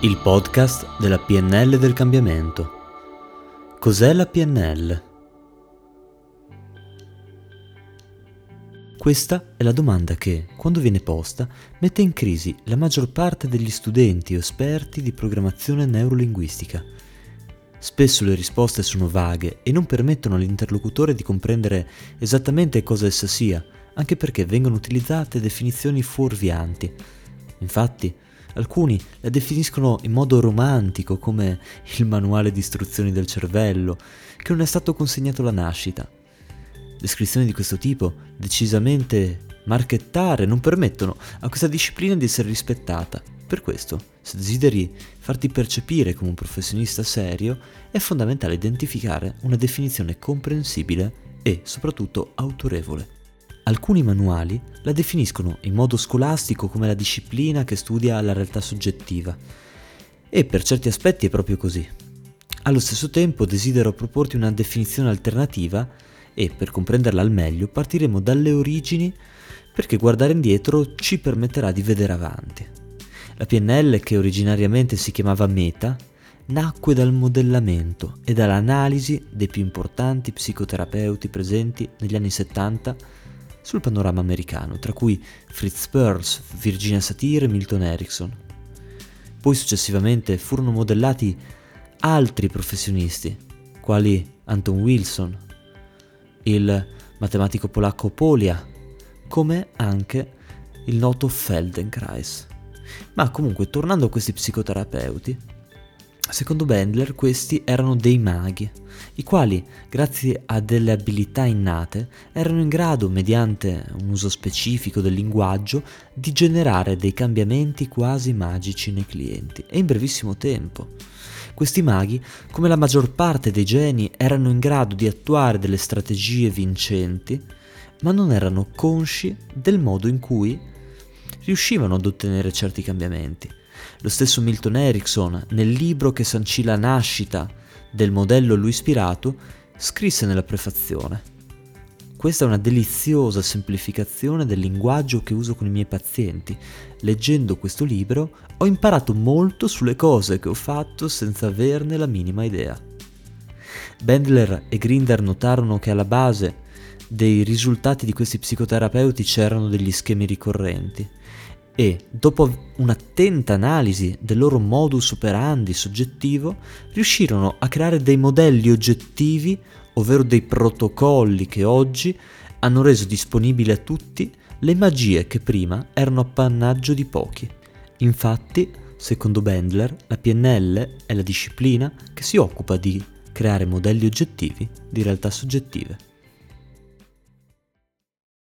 il podcast della PNL del cambiamento. Cos'è la PNL? Questa è la domanda che, quando viene posta, mette in crisi la maggior parte degli studenti o esperti di programmazione neurolinguistica. Spesso le risposte sono vaghe e non permettono all'interlocutore di comprendere esattamente cosa essa sia, anche perché vengono utilizzate definizioni fuorvianti. Infatti, Alcuni la definiscono in modo romantico come il manuale di istruzioni del cervello, che non è stato consegnato alla nascita. Descrizioni di questo tipo, decisamente marchettare, non permettono a questa disciplina di essere rispettata. Per questo, se desideri farti percepire come un professionista serio, è fondamentale identificare una definizione comprensibile e soprattutto autorevole. Alcuni manuali la definiscono in modo scolastico come la disciplina che studia la realtà soggettiva. E per certi aspetti è proprio così. Allo stesso tempo desidero proporti una definizione alternativa e per comprenderla al meglio partiremo dalle origini perché guardare indietro ci permetterà di vedere avanti. La PNL, che originariamente si chiamava Meta, nacque dal modellamento e dall'analisi dei più importanti psicoterapeuti presenti negli anni 70 sul panorama americano, tra cui Fritz Perls, Virginia Satir e Milton Erickson. Poi successivamente furono modellati altri professionisti, quali Anton Wilson, il matematico polacco Polia, come anche il noto Feldenkrais. Ma comunque, tornando a questi psicoterapeuti, Secondo Bendler questi erano dei maghi, i quali, grazie a delle abilità innate, erano in grado, mediante un uso specifico del linguaggio, di generare dei cambiamenti quasi magici nei clienti e in brevissimo tempo. Questi maghi, come la maggior parte dei geni, erano in grado di attuare delle strategie vincenti, ma non erano consci del modo in cui riuscivano ad ottenere certi cambiamenti lo stesso Milton Erickson, nel libro che sancì la nascita del modello lui ispirato, scrisse nella prefazione. Questa è una deliziosa semplificazione del linguaggio che uso con i miei pazienti. Leggendo questo libro ho imparato molto sulle cose che ho fatto senza averne la minima idea. Bendler e Grinder notarono che alla base dei risultati di questi psicoterapeuti c'erano degli schemi ricorrenti e, dopo un'attenta analisi del loro modus operandi soggettivo, riuscirono a creare dei modelli oggettivi, ovvero dei protocolli che oggi hanno reso disponibili a tutti le magie che prima erano appannaggio di pochi. Infatti, secondo Bendler, la PNL è la disciplina che si occupa di creare modelli oggettivi di realtà soggettive.